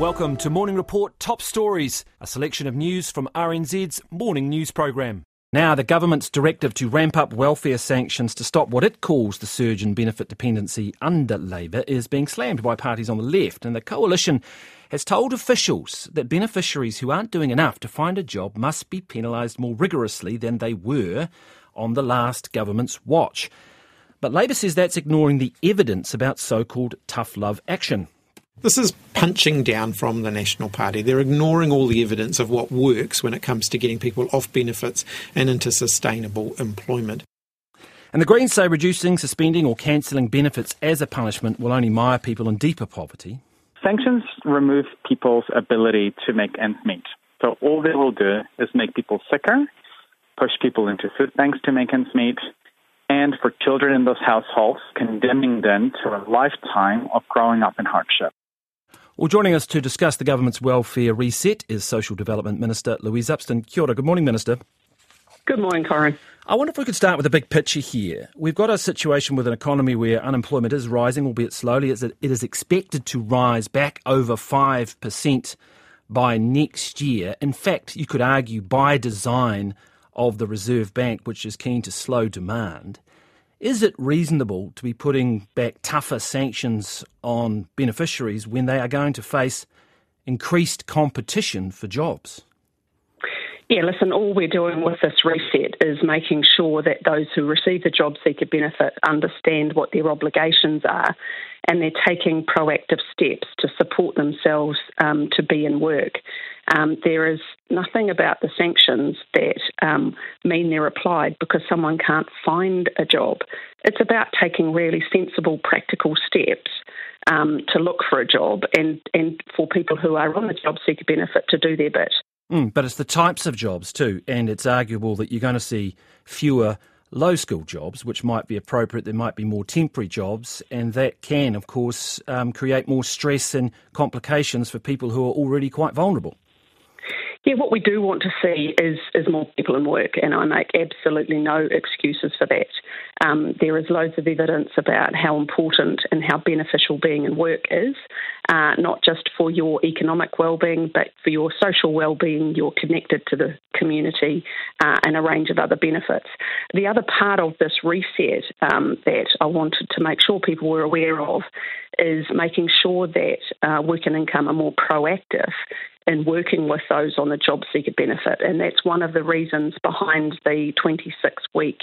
Welcome to Morning Report Top Stories, a selection of news from RNZ's morning news program. Now, the government's directive to ramp up welfare sanctions to stop what it calls the surge in benefit dependency under Labour is being slammed by parties on the left, and the coalition has told officials that beneficiaries who aren't doing enough to find a job must be penalised more rigorously than they were on the last government's watch. But Labour says that's ignoring the evidence about so called tough love action. This is punching down from the National Party. They're ignoring all the evidence of what works when it comes to getting people off benefits and into sustainable employment. And the Greens say reducing, suspending, or cancelling benefits as a punishment will only mire people in deeper poverty. Sanctions remove people's ability to make ends meet. So all they will do is make people sicker, push people into food banks to make ends meet, and for children in those households, condemning them to a lifetime of growing up in hardship. Well, joining us to discuss the government's welfare reset is Social Development Minister Louise Upston. Kia ora. Good morning, Minister. Good morning, Corin. I wonder if we could start with the big picture here. We've got a situation with an economy where unemployment is rising, albeit slowly. It is expected to rise back over 5% by next year. In fact, you could argue by design of the Reserve Bank, which is keen to slow demand. Is it reasonable to be putting back tougher sanctions on beneficiaries when they are going to face increased competition for jobs? Yeah, listen, all we're doing with this reset is making sure that those who receive the job seeker benefit understand what their obligations are and they're taking proactive steps to support themselves um, to be in work. Um, there is nothing about the sanctions that um, mean they're applied because someone can't find a job. It's about taking really sensible, practical steps um, to look for a job and, and for people who are on the job seeker benefit to do their bit. Mm, but it's the types of jobs too, and it's arguable that you're going to see fewer low skilled jobs, which might be appropriate. There might be more temporary jobs, and that can, of course, um, create more stress and complications for people who are already quite vulnerable. Yeah, what we do want to see is is more people in work, and I make absolutely no excuses for that. Um, there is loads of evidence about how important and how beneficial being in work is, uh, not just for your economic well-being, but for your social well-being. You're connected to the community uh, and a range of other benefits. The other part of this reset um, that I wanted to make sure people were aware of is making sure that uh, work and income are more proactive in working with those on the job seeker benefit. And that's one of the reasons behind the 26 week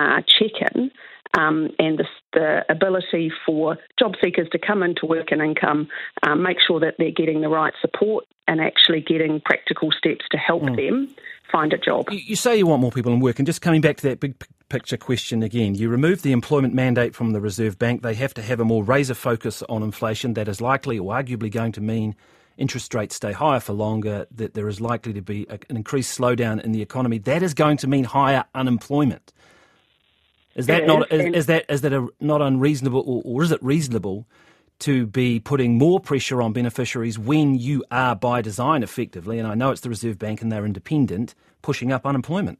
uh, check in um, and the, the, ability for job seekers to come into work and income, um, make sure that they're getting the right support and actually getting practical steps to help mm. them find a job. You, you say you want more people in work, and just coming back to that big p- picture question again, you remove the employment mandate from the Reserve Bank. They have to have a more razor focus on inflation that is likely or arguably going to mean interest rates stay higher for longer, that there is likely to be an increased slowdown in the economy. That is going to mean higher unemployment. Is that not is, is, that is that a, not unreasonable, or, or is it reasonable to be putting more pressure on beneficiaries when you are, by design, effectively, and I know it's the Reserve Bank and they're independent, pushing up unemployment?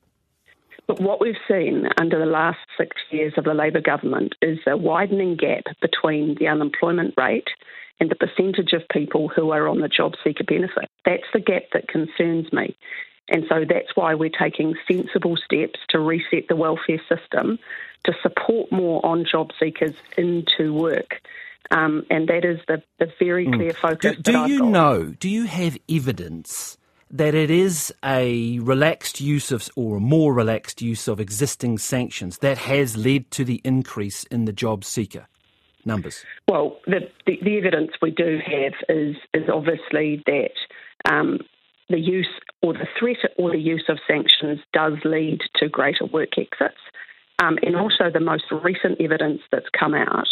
But what we've seen under the last six years of the Labour government is a widening gap between the unemployment rate and the percentage of people who are on the job seeker benefit. That's the gap that concerns me. And so that's why we're taking sensible steps to reset the welfare system to support more on job seekers into work. Um, and that is the, the very hmm. clear focus. Do, do you know, do you have evidence that it is a relaxed use of, or a more relaxed use of existing sanctions that has led to the increase in the job seeker? Numbers? Well, the, the, the evidence we do have is, is obviously that um, the use or the threat or the use of sanctions does lead to greater work exits. Um, and also the most recent evidence that's come out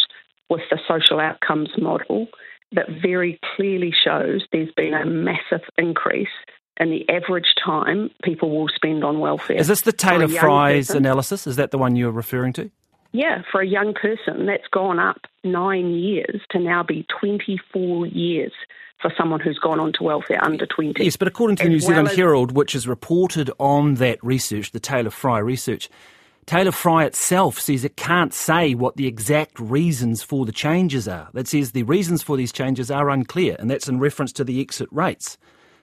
with the social outcomes model that very clearly shows there's been a massive increase in the average time people will spend on welfare. Is this the Taylor Fry's analysis? Is that the one you're referring to? Yeah, for a young person, that's gone up nine years to now be 24 years for someone who's gone on to welfare under 20. Yes, but according to the New Zealand as... Herald, which has reported on that research, the Taylor Fry research, Taylor Fry itself says it can't say what the exact reasons for the changes are. That says the reasons for these changes are unclear, and that's in reference to the exit rates.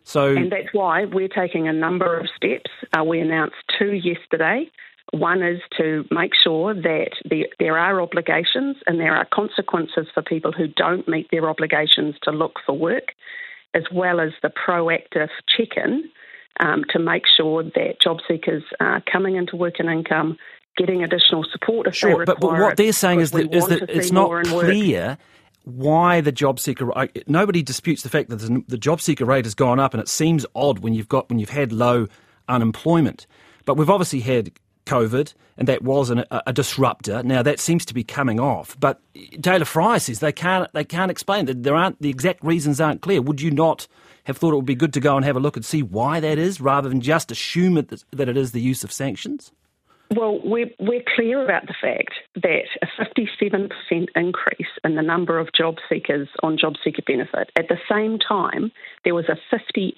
So, and that's why we're taking a number of steps. Uh, we announced two yesterday. One is to make sure that the, there are obligations and there are consequences for people who don't meet their obligations to look for work, as well as the proactive check in um, to make sure that job seekers are coming into work and income, getting additional support if sure, they but, but what they're saying is that, is that it's not clear why the job seeker nobody disputes the fact that the job seeker rate has gone up and it seems odd when you've got when you've had low unemployment. But we've obviously had covid and that was an, a, a, disruptor. Now that seems to be coming off but Taylor Fry says they can't they can't explain that there aren't the exact reasons aren't clear. Would you not have thought it would be good to go and have a look and see why that is rather than just assume it, that it is the use of sanctions? Well, we're, we're clear about the fact that a 57% increase in the number of job seekers on job seeker benefit, at the same time, there was a 58%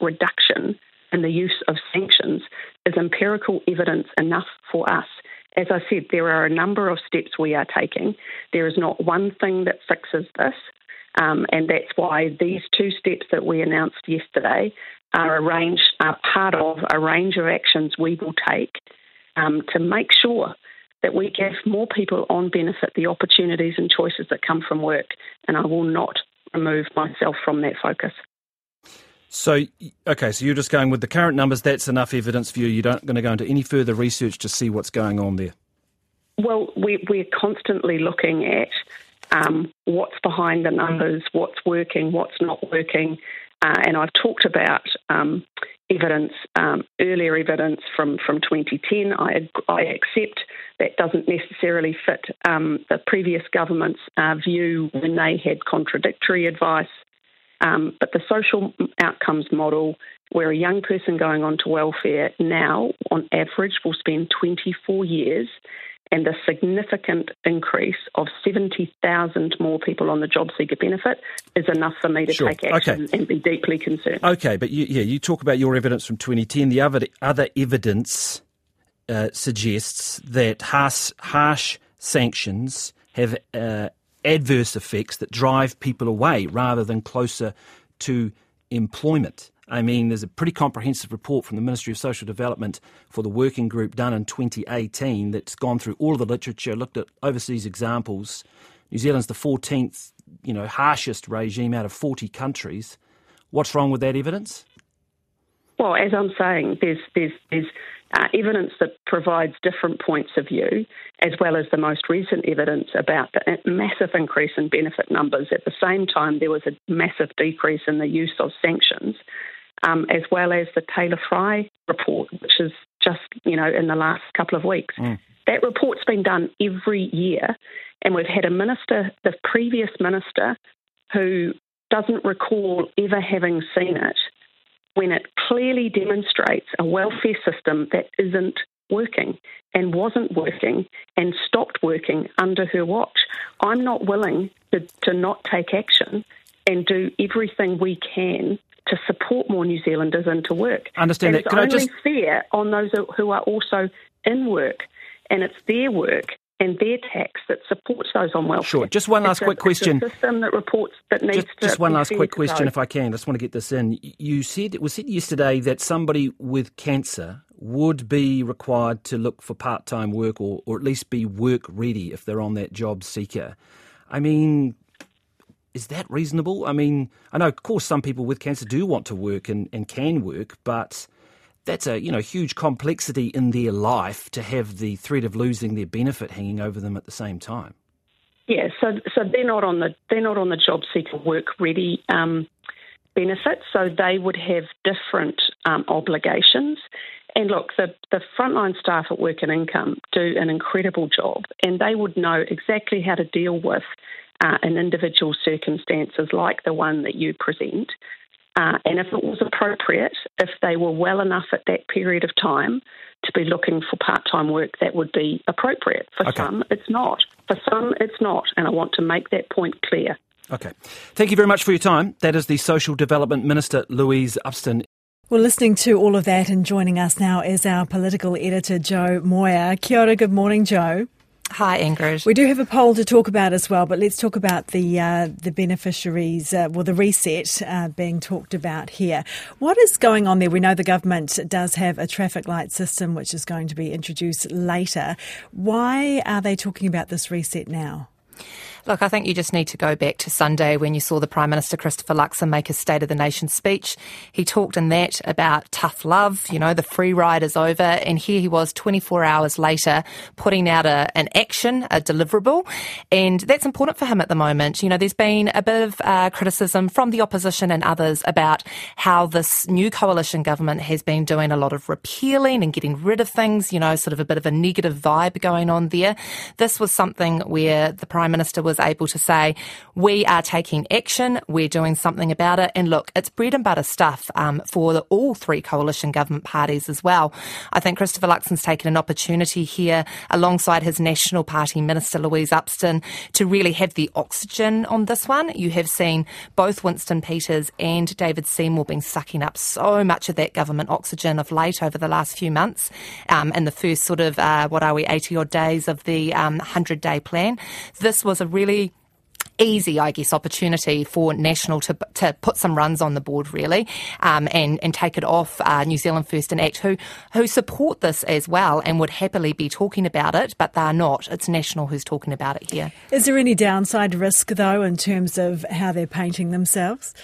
reduction in the use of sanctions, is empirical evidence enough for us. As I said, there are a number of steps we are taking. There is not one thing that fixes this. Um, and that's why these two steps that we announced yesterday are a range, are part of a range of actions we will take um, to make sure that we give more people on benefit the opportunities and choices that come from work. And I will not remove myself from that focus. So, okay, so you're just going with the current numbers, that's enough evidence for you. You're not going to go into any further research to see what's going on there? Well, we, we're constantly looking at um, what's behind the numbers, what's working, what's not working. Uh, and I've talked about um, evidence, um, earlier evidence from, from 2010. I, I accept that doesn't necessarily fit um, the previous government's uh, view when they had contradictory advice. Um, but the social outcomes model, where a young person going on to welfare now, on average, will spend 24 years and a significant increase of 70,000 more people on the job seeker benefit is enough for me to sure. take action okay. and be deeply concerned. Okay, but you, yeah, you talk about your evidence from 2010. The other, other evidence uh, suggests that harsh, harsh sanctions have uh, adverse effects that drive people away rather than closer to employment. I mean, there's a pretty comprehensive report from the Ministry of Social Development for the working group done in 2018 that's gone through all of the literature, looked at overseas examples. New Zealand's the 14th, you know, harshest regime out of 40 countries. What's wrong with that evidence? Well, as I'm saying, there's there's there's uh, evidence that provides different points of view, as well as the most recent evidence about the massive increase in benefit numbers. At the same time, there was a massive decrease in the use of sanctions um, as well as the Taylor Fry report, which is just you know in the last couple of weeks. Mm. That report's been done every year, and we've had a minister, the previous minister, who doesn't recall ever having seen it when it clearly demonstrates a welfare system that isn't working and wasn't working and stopped working under her watch. I'm not willing to, to not take action and do everything we can to support more New Zealanders into work. I understand and that. It's only just... fair on those who are also in work, and it's their work and their tax that supports those on welfare. Sure. Just one last quick question. system that reports that needs just, to just one last quick question, if I can. I just want to get this in. You said it was said yesterday that somebody with cancer would be required to look for part-time work or, or at least be work ready if they're on that job seeker. I mean, is that reasonable? I mean, I know, of course, some people with cancer do want to work and, and can work, but that's a you know huge complexity in their life to have the threat of losing their benefit hanging over them at the same time. Yeah, so so they're not on the they're not on the job seeker work ready um, benefits, so they would have different um, obligations. And look, the, the frontline staff at Work and Income do an incredible job, and they would know exactly how to deal with uh, in individual circumstances like the one that you present. Uh, and if it was appropriate, if they were well enough at that period of time to be looking for part time work, that would be appropriate. For okay. some, it's not. For some, it's not. And I want to make that point clear. Okay. Thank you very much for your time. That is the Social Development Minister, Louise Upston. Well, listening to all of that and joining us now is our political editor, Jo Moir. Kia ora, good morning, Jo. Hi, Ingrid. We do have a poll to talk about as well, but let's talk about the uh, the beneficiaries, uh, well, the reset uh, being talked about here. What is going on there? We know the government does have a traffic light system which is going to be introduced later. Why are they talking about this reset now? Look, I think you just need to go back to Sunday when you saw the Prime Minister Christopher Luxon make his State of the Nation speech. He talked in that about tough love, you know, the free ride is over. And here he was 24 hours later putting out a, an action, a deliverable. And that's important for him at the moment. You know, there's been a bit of uh, criticism from the opposition and others about how this new coalition government has been doing a lot of repealing and getting rid of things, you know, sort of a bit of a negative vibe going on there. This was something where the Prime Minister was was able to say, we are taking action, we're doing something about it. And look, it's bread and butter stuff um, for the, all three coalition government parties as well. I think Christopher Luxon's taken an opportunity here alongside his National Party Minister Louise Upston to really have the oxygen on this one. You have seen both Winston Peters and David Seymour being sucking up so much of that government oxygen of late over the last few months um, in the first sort of, uh, what are we, 80 odd days of the um, 100 day plan. This was a really easy, I guess, opportunity for National to to put some runs on the board, really, um, and and take it off uh, New Zealand First and Act, who who support this as well and would happily be talking about it, but they're not. It's National who's talking about it here. Is there any downside risk though in terms of how they're painting themselves?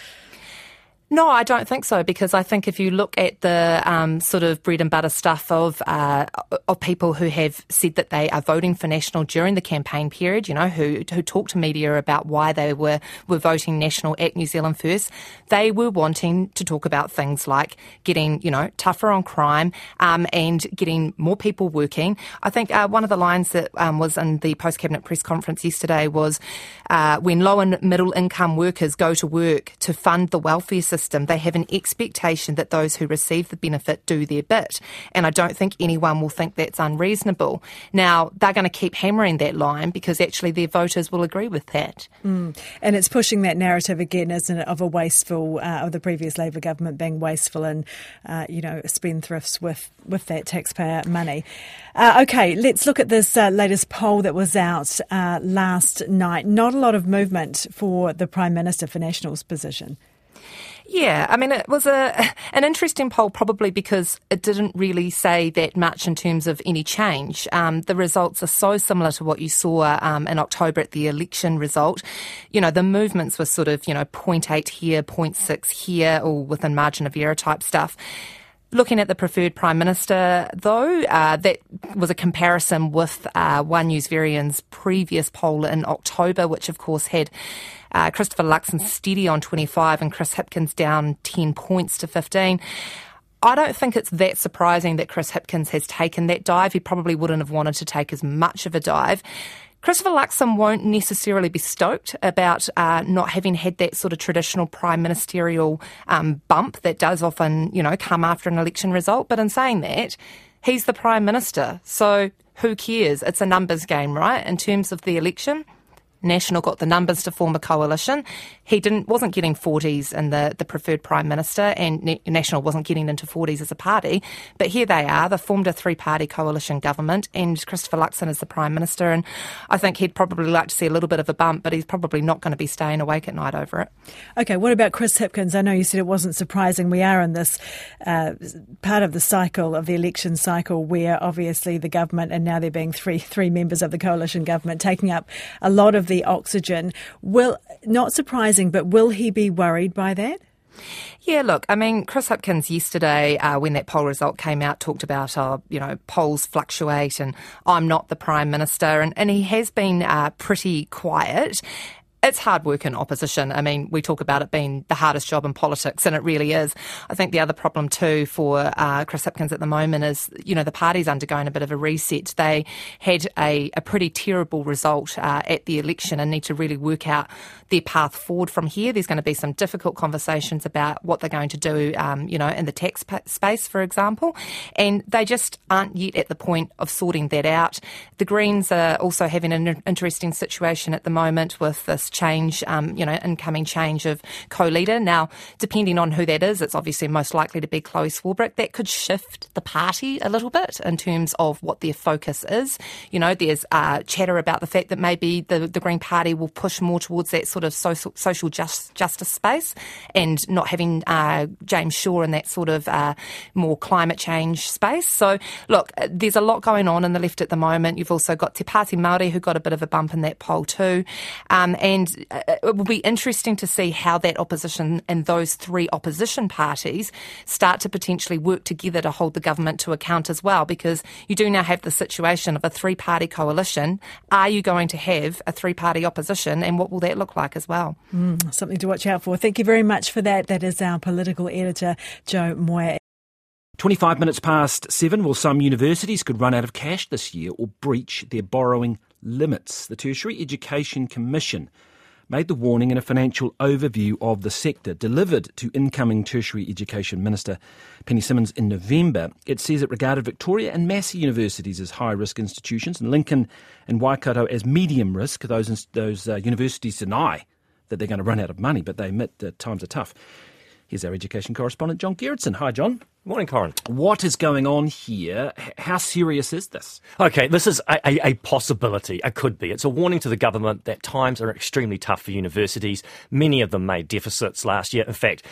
No, I don't think so because I think if you look at the um, sort of bread and butter stuff of uh, of people who have said that they are voting for National during the campaign period, you know, who who talk to media about why they were were voting National at New Zealand First, they were wanting to talk about things like getting you know tougher on crime um, and getting more people working. I think uh, one of the lines that um, was in the post cabinet press conference yesterday was uh, when low and middle income workers go to work to fund the welfare system system, they have an expectation that those who receive the benefit do their bit. And I don't think anyone will think that's unreasonable. Now, they're going to keep hammering that line because actually their voters will agree with that. Mm. And it's pushing that narrative again, isn't it, of a wasteful, uh, of the previous Labour government being wasteful and, uh, you know, spendthrifts with, with that taxpayer money. Uh, okay, let's look at this uh, latest poll that was out uh, last night. Not a lot of movement for the Prime Minister for National's position. Yeah, I mean, it was a an interesting poll probably because it didn't really say that much in terms of any change. Um, the results are so similar to what you saw um, in October at the election result. You know, the movements were sort of, you know, 0.8 here, 0.6 here, all within margin of error type stuff. Looking at the preferred Prime Minister, though, uh, that was a comparison with uh, One News Verian's previous poll in October, which of course had uh, Christopher Luxon steady on 25 and Chris Hipkins down 10 points to 15. I don't think it's that surprising that Chris Hipkins has taken that dive. He probably wouldn't have wanted to take as much of a dive. Christopher Luxon won't necessarily be stoked about uh, not having had that sort of traditional prime ministerial um, bump that does often, you know, come after an election result. But in saying that, he's the prime minister, so who cares? It's a numbers game, right? In terms of the election. National got the numbers to form a coalition. He didn't wasn't getting 40s in the, the preferred prime minister, and National wasn't getting into 40s as a party. But here they are. They formed a three party coalition government, and Christopher Luxon is the prime minister. And I think he'd probably like to see a little bit of a bump, but he's probably not going to be staying awake at night over it. Okay, what about Chris Hipkins? I know you said it wasn't surprising. We are in this uh, part of the cycle of the election cycle where obviously the government, and now there being three three members of the coalition government, taking up a lot of the oxygen. Will not surprising, but will he be worried by that? Yeah, look, I mean, Chris Hipkins yesterday, uh, when that poll result came out, talked about, uh, you know, polls fluctuate and I'm not the Prime Minister. And, and he has been uh, pretty quiet it's hard work in opposition. I mean, we talk about it being the hardest job in politics, and it really is. I think the other problem too for uh, Chris Hipkins at the moment is, you know, the party's undergoing a bit of a reset. They had a, a pretty terrible result uh, at the election and need to really work out their path forward from here. There's going to be some difficult conversations about what they're going to do, um, you know, in the tax space, for example, and they just aren't yet at the point of sorting that out. The Greens are also having an interesting situation at the moment with this change, um, you know, incoming change of co-leader. Now, depending on who that is, it's obviously most likely to be Chloe Swarbrick. That could shift the party a little bit in terms of what their focus is. You know, there's uh, chatter about the fact that maybe the, the Green Party will push more towards that sort of social, social just, justice space and not having uh, James Shaw in that sort of uh, more climate change space. So, look, there's a lot going on in the left at the moment. You've also got Te Pāti Māori who got a bit of a bump in that poll too. Um, and uh, it will be interesting to see how that opposition and those three opposition parties start to potentially work together to hold the government to account as well, because you do now have the situation of a three party coalition. Are you going to have a three party opposition, and what will that look like as well? Mm, something to watch out for. Thank you very much for that. That is our political editor, Jo Moir. 25 minutes past seven. Well, some universities could run out of cash this year or breach their borrowing limits. The Tertiary Education Commission made the warning in a financial overview of the sector delivered to incoming Tertiary Education Minister Penny Simmonds in November. It says it regarded Victoria and Massey universities as high risk institutions and Lincoln and Waikato as medium risk. Those, those uh, universities deny that they're going to run out of money, but they admit that times are tough. Here's our education correspondent, John Gerritsen. Hi, John. Morning, Corin. What is going on here? How serious is this? Okay, this is a, a, a, possibility. It could be. It's a warning to the government that times are extremely tough for universities. Many of them made deficits last year. In fact,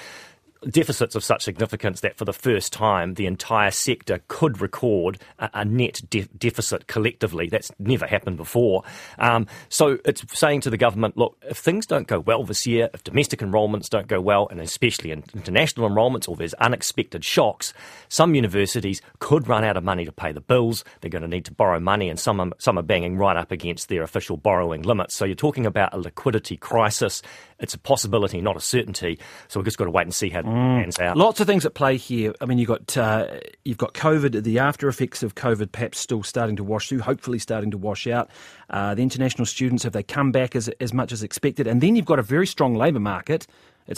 deficits of such significance that for the first time the entire sector could record a, a net de- deficit collectively. That's never happened before. Um, so it's saying to the government, look, if things don't go well this year, if domestic enrolments don't go well, and especially in international enrolments or there's unexpected shocks, some universities could run out of money to pay the bills. They're going to need to borrow money, and some are, some are banging right up against their official borrowing limits. So you're talking about a liquidity crisis. It's a possibility, not a certainty. So we've just got to wait and see how mm. pans out. Lots of things at play here. I mean, you've got uh, you've got COVID, the after effects of COVID, perhaps still starting to wash through. Hopefully, starting to wash out. Uh, the international students have they come back as as much as expected, and then you've got a very strong labour market,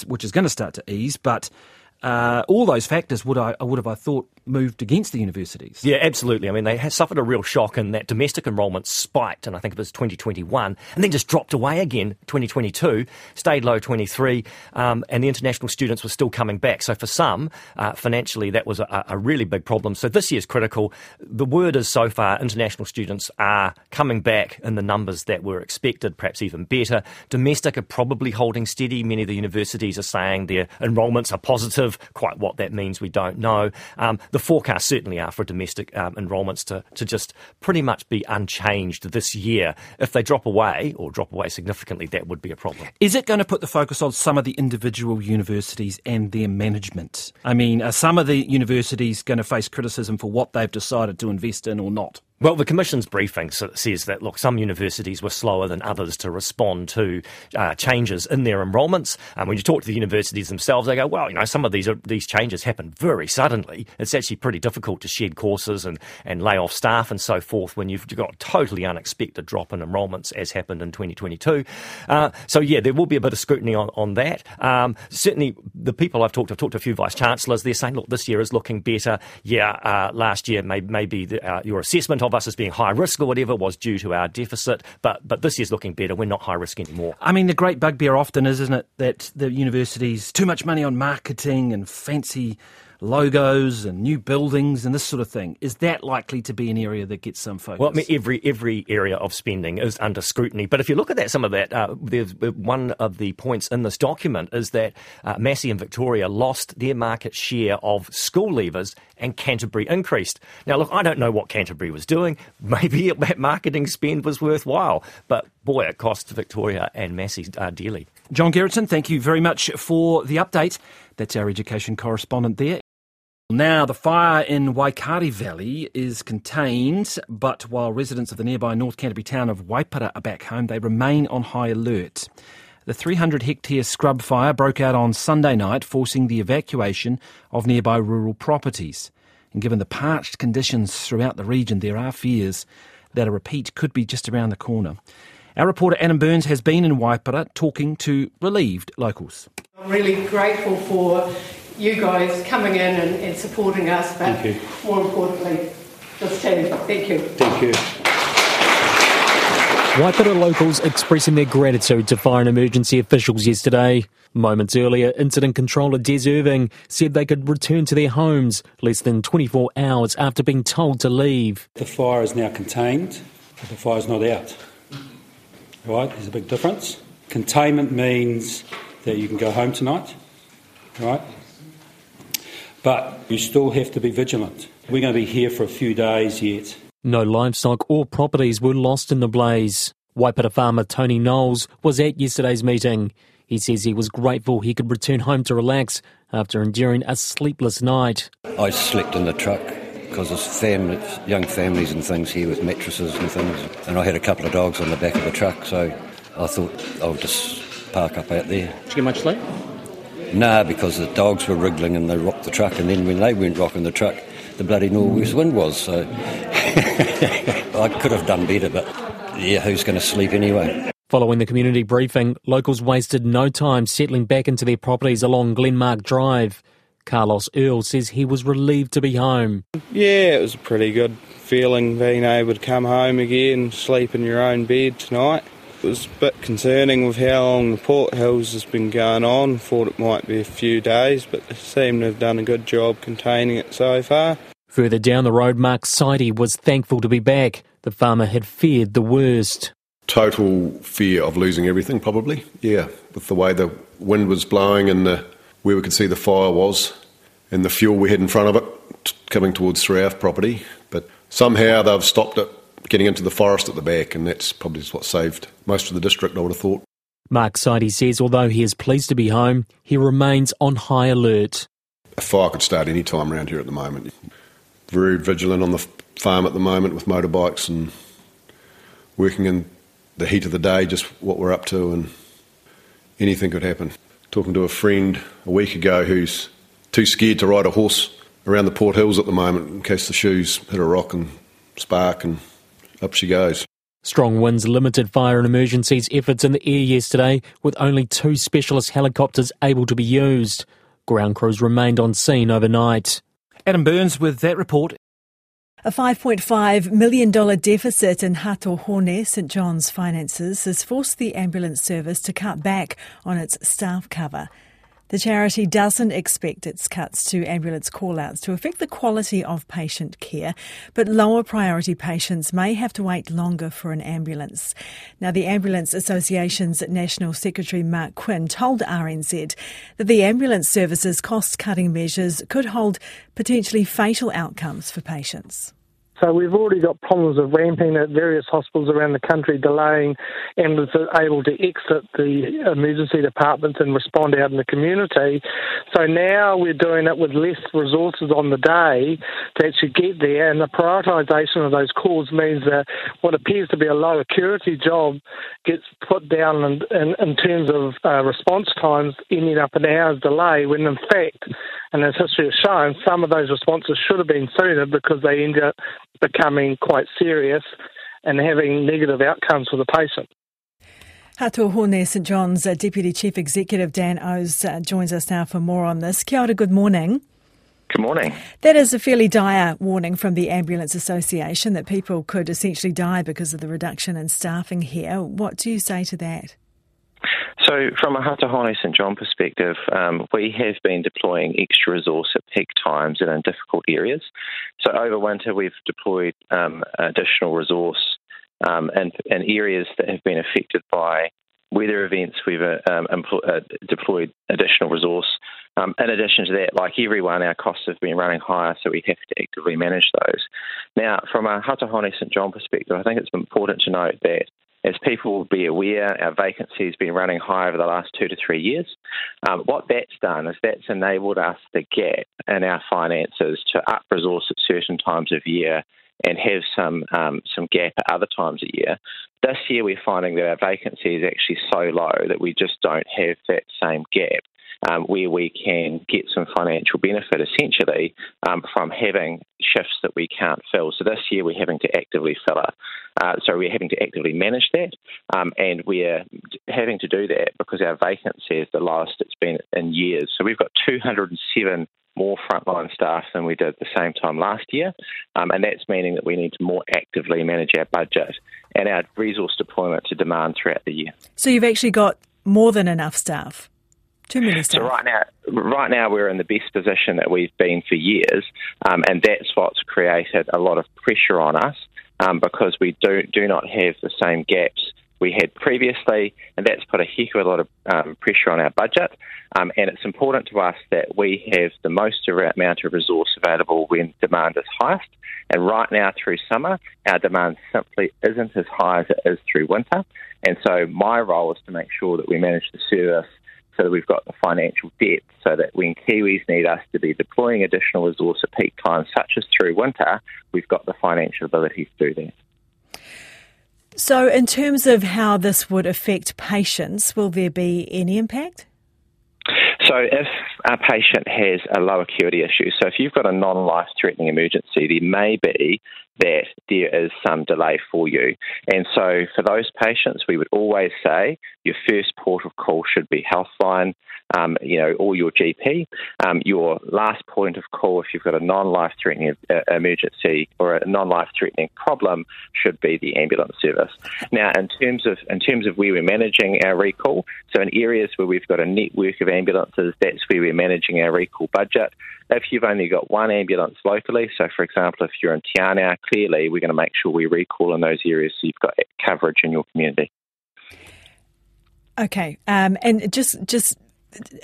which is going to start to ease, but. Uh, all those factors would I would have I thought moved against the universities. Yeah, absolutely. I mean, they suffered a real shock in that domestic enrolment spiked, and I think it was 2021, and then just dropped away again 2022, stayed low 23, um, and the international students were still coming back. So for some, uh, financially, that was a, a, really big problem. So this year's critical. The word is so far international students are coming back in the numbers that were expected, perhaps even better. Domestic are probably holding steady. Many of the universities are saying their enrolments are positive. Quite what that means, we don't know. Um, the forecasts certainly are for domestic um, enrolments to, to just pretty much be unchanged this year. If they drop away or drop away significantly, that would be a problem. Is it going to put the focus on some of the individual universities and their management? I mean, are some of the universities going to face criticism for what they've decided to invest in or not? Well, the Commission's briefing says that, look, some universities were slower than others to respond to uh, changes in their enrolments. And when you talk to the universities themselves, they go, well, you know, some of these are, these changes happen very suddenly. It's actually pretty difficult to shed courses and, and lay off staff and so forth when you've got totally unexpected drop in enrolments, as happened in 2022. Uh, so, yeah, there will be a bit of scrutiny on, on that. Um, certainly, the people I've talked to, I've talked to a few vice chancellors, they're saying, look, this year is looking better. Yeah, uh, last year, may, maybe uh, your assessment of us as being high risk or whatever was due to our deficit, but but this year's looking better. We're not high risk anymore. I mean, the great bugbear often is, isn't it, that the universities too much money on marketing and fancy logos and new buildings and this sort of thing. Is that likely to be an area that gets some focus? Well, I mean, every every area of spending is under scrutiny. But if you look at that, some of that, uh, there's one of the points in this document is that uh, Massey and Victoria lost their market share of school leavers and Canterbury increased. Now, look, I don't know what Canterbury was doing. Maybe that marketing spend was worthwhile, but boy, it cost Victoria and Massey uh, dearly. John Gerritsen, thank you very much for the update. That's our education correspondent there. Now, the fire in Waikari Valley is contained, but while residents of the nearby North Canterbury town of Waipara are back home, they remain on high alert. The 300 hectare scrub fire broke out on Sunday night, forcing the evacuation of nearby rural properties. And given the parched conditions throughout the region, there are fears that a repeat could be just around the corner. Our reporter Adam Burns has been in Waipara talking to relieved locals. I'm really grateful for you guys coming in and, and supporting us, but more importantly, this team. Thank you. Thank you. Waipara locals expressing their gratitude to fire and emergency officials yesterday. Moments earlier, Incident Controller Des Irving said they could return to their homes less than 24 hours after being told to leave. The fire is now contained, but the fire's not out. Right? There's a big difference. Containment means that you can go home tonight, right? But you still have to be vigilant. We're going to be here for a few days yet. No livestock or properties were lost in the blaze. Waipara farmer Tony Knowles was at yesterday's meeting. He says he was grateful he could return home to relax after enduring a sleepless night. I slept in the truck because there's families, young families and things here with mattresses and things. And I had a couple of dogs on the back of the truck, so I thought I'll just park up out there. Did you get much sleep? Nah, because the dogs were wriggling and they rocked the truck, and then when they weren't rocking the truck, the bloody nor'west wind was. So I could have done better, but yeah, who's going to sleep anyway? Following the community briefing, locals wasted no time settling back into their properties along Glenmark Drive. Carlos Earl says he was relieved to be home. Yeah, it was a pretty good feeling being able to come home again, sleep in your own bed tonight. It was a bit concerning with how long the Port Hills has been going on. Thought it might be a few days, but they seem to have done a good job containing it so far. Further down the road, Mark Sidey was thankful to be back. The farmer had feared the worst. Total fear of losing everything, probably. Yeah, with the way the wind was blowing and the, where we could see the fire was and the fuel we had in front of it coming towards Throughout property. But somehow they've stopped it getting into the forest at the back, and that's probably what saved most of the district, I would have thought. Mark Sidey says although he is pleased to be home, he remains on high alert. A fire could start any time around here at the moment. Very vigilant on the farm at the moment with motorbikes and working in the heat of the day, just what we're up to, and anything could happen. Talking to a friend a week ago who's too scared to ride a horse around the Port Hills at the moment in case the shoes hit a rock and spark and up she goes. Strong winds limited fire and emergencies efforts in the air yesterday, with only two specialist helicopters able to be used. Ground crews remained on scene overnight. Adam Burns with that report. A $5.5 million deficit in Hato Hone, St John's finances, has forced the ambulance service to cut back on its staff cover. The charity doesn't expect its cuts to ambulance call-outs to affect the quality of patient care, but lower priority patients may have to wait longer for an ambulance. Now, the Ambulance Association's National Secretary Mark Quinn told RNZ that the ambulance service's cost-cutting measures could hold potentially fatal outcomes for patients. So we've already got problems of ramping at various hospitals around the country, delaying ambulances able to exit the emergency departments and respond out in the community. So now we're doing it with less resources on the day to actually get there, and the prioritisation of those calls means that what appears to be a low acuity job gets put down in, in, in terms of uh, response times, ending up an hour's delay, when in fact, and as history has shown, some of those responses should have been sooner because they end up becoming quite serious and having negative outcomes for the patient. Hato Hone St John's uh, Deputy Chief Executive Dan Ohs uh, joins us now for more on this. Kia ora, good morning. Good morning. That is a fairly dire warning from the Ambulance Association that people could essentially die because of the reduction in staffing here. What do you say to that? So, from a Hato Hone St John perspective, um, we have been deploying extra resource at peak times and in difficult areas. So, over winter, we've deployed um, additional resource um, in, in, areas that have been affected by weather events. We've uh, um, uh, deployed additional resource. Um, in addition to that, like everyone, our costs have been running higher, so we have to actively manage those. Now, from a Hato Hone St John perspective, I think it's important to note that as people will be aware, our vacancy has been running high over the last two to three years. Um, what that's done is that's enabled us the gap in our finances to up resource at certain times of year and have some um, some gap at other times of year. This year, we're finding that our vacancy is actually so low that we just don't have that same gap um, where we can get some financial benefit essentially um, from having shifts that we can't fill. So this year we're having to actively fill it. Uh, so we're having to actively manage that, um, and we're having to do that because our vacancy is the lowest it's been in years. So we've got 207 more frontline staff than we did the same time last year, um, and that's meaning that we need to more actively manage our budget and our resource deployment to demand throughout the year. So you've actually got more than enough staff. Too many staff. So right now, right now we're in the best position that we've been for years, um, and that's what's created a lot of pressure on us um, because we do do not have the same gaps we had previously, and that's put a heck of a lot of um, pressure on our budget. Um, and it's important to us that we have the most amount of resource available when demand is highest. And right now, through summer, our demand simply isn't as high as it is through winter. And so, my role is to make sure that we manage the service so that we've got the financial depth so that when Kiwis need us to be deploying additional resource at peak times, such as through winter, we've got the financial ability to do that. So, in terms of how this would affect patients, will there be any impact? So, if a patient has a low acuity issue, so if you've got a non life threatening emergency, there may be that there is some delay for you. And so, for those patients, we would always say your first port of call should be Healthline, um, you know, or your GP. Um, your last point of call, if you've got a non-life-threatening uh, emergency or a non-life-threatening problem, should be the ambulance service. Now, in terms of in terms of where we're managing our recall, so in areas where we've got a network of ambulances, that's where we're managing our recall budget. If you've only got one ambulance locally, so for example, if you're in Te Anau, clearly we're going to make sure we recall in those areas so you've got coverage in your community. Okay, um, and just just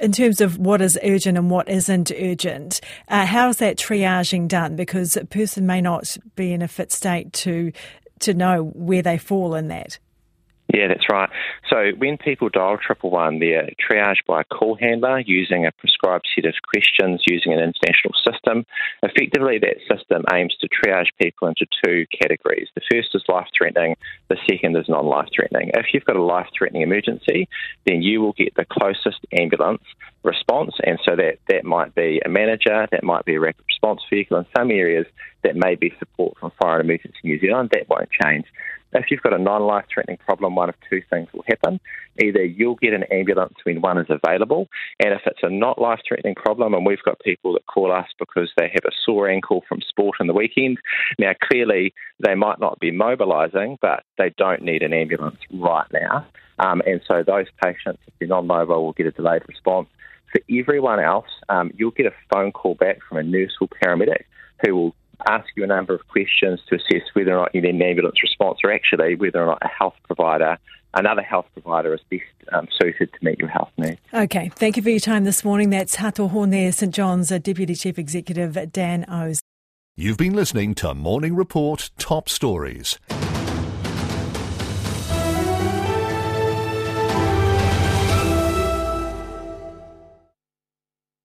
in terms of what is urgent and what isn't urgent, uh, how is that triaging done? Because a person may not be in a fit state to to know where they fall in that. Yeah, that's right. So when people dial triple one, they're triaged by a call handler using a prescribed set of questions using an international system. Effectively, that system aims to triage people into two categories. The first is life threatening, the second is non life threatening. If you've got a life threatening emergency, then you will get the closest ambulance response, and so that, that might be a manager, that might be a rapid response vehicle. In some areas, that may be support from Fire and Emergency New Zealand. That won't change. If you've got a non life threatening problem, one of two things will happen. Either you'll get an ambulance when one is available, and if it's a not life threatening problem, and we've got people that call us because they have a sore ankle from sport in the weekend, now clearly they might not be mobilising, but they don't need an ambulance right now. Um, and so those patients, if they're non mobile, will get a delayed response. For everyone else, um, you'll get a phone call back from a nurse or paramedic who will ask you a number of questions to assess whether or not you need an ambulance response or actually whether or not a health provider, another health provider, is best um, suited to meet your health needs. Okay, thank you for your time this morning. That's Hato Hone, St John's uh, Deputy Chief Executive Dan Ohs. You've been listening to Morning Report Top Stories.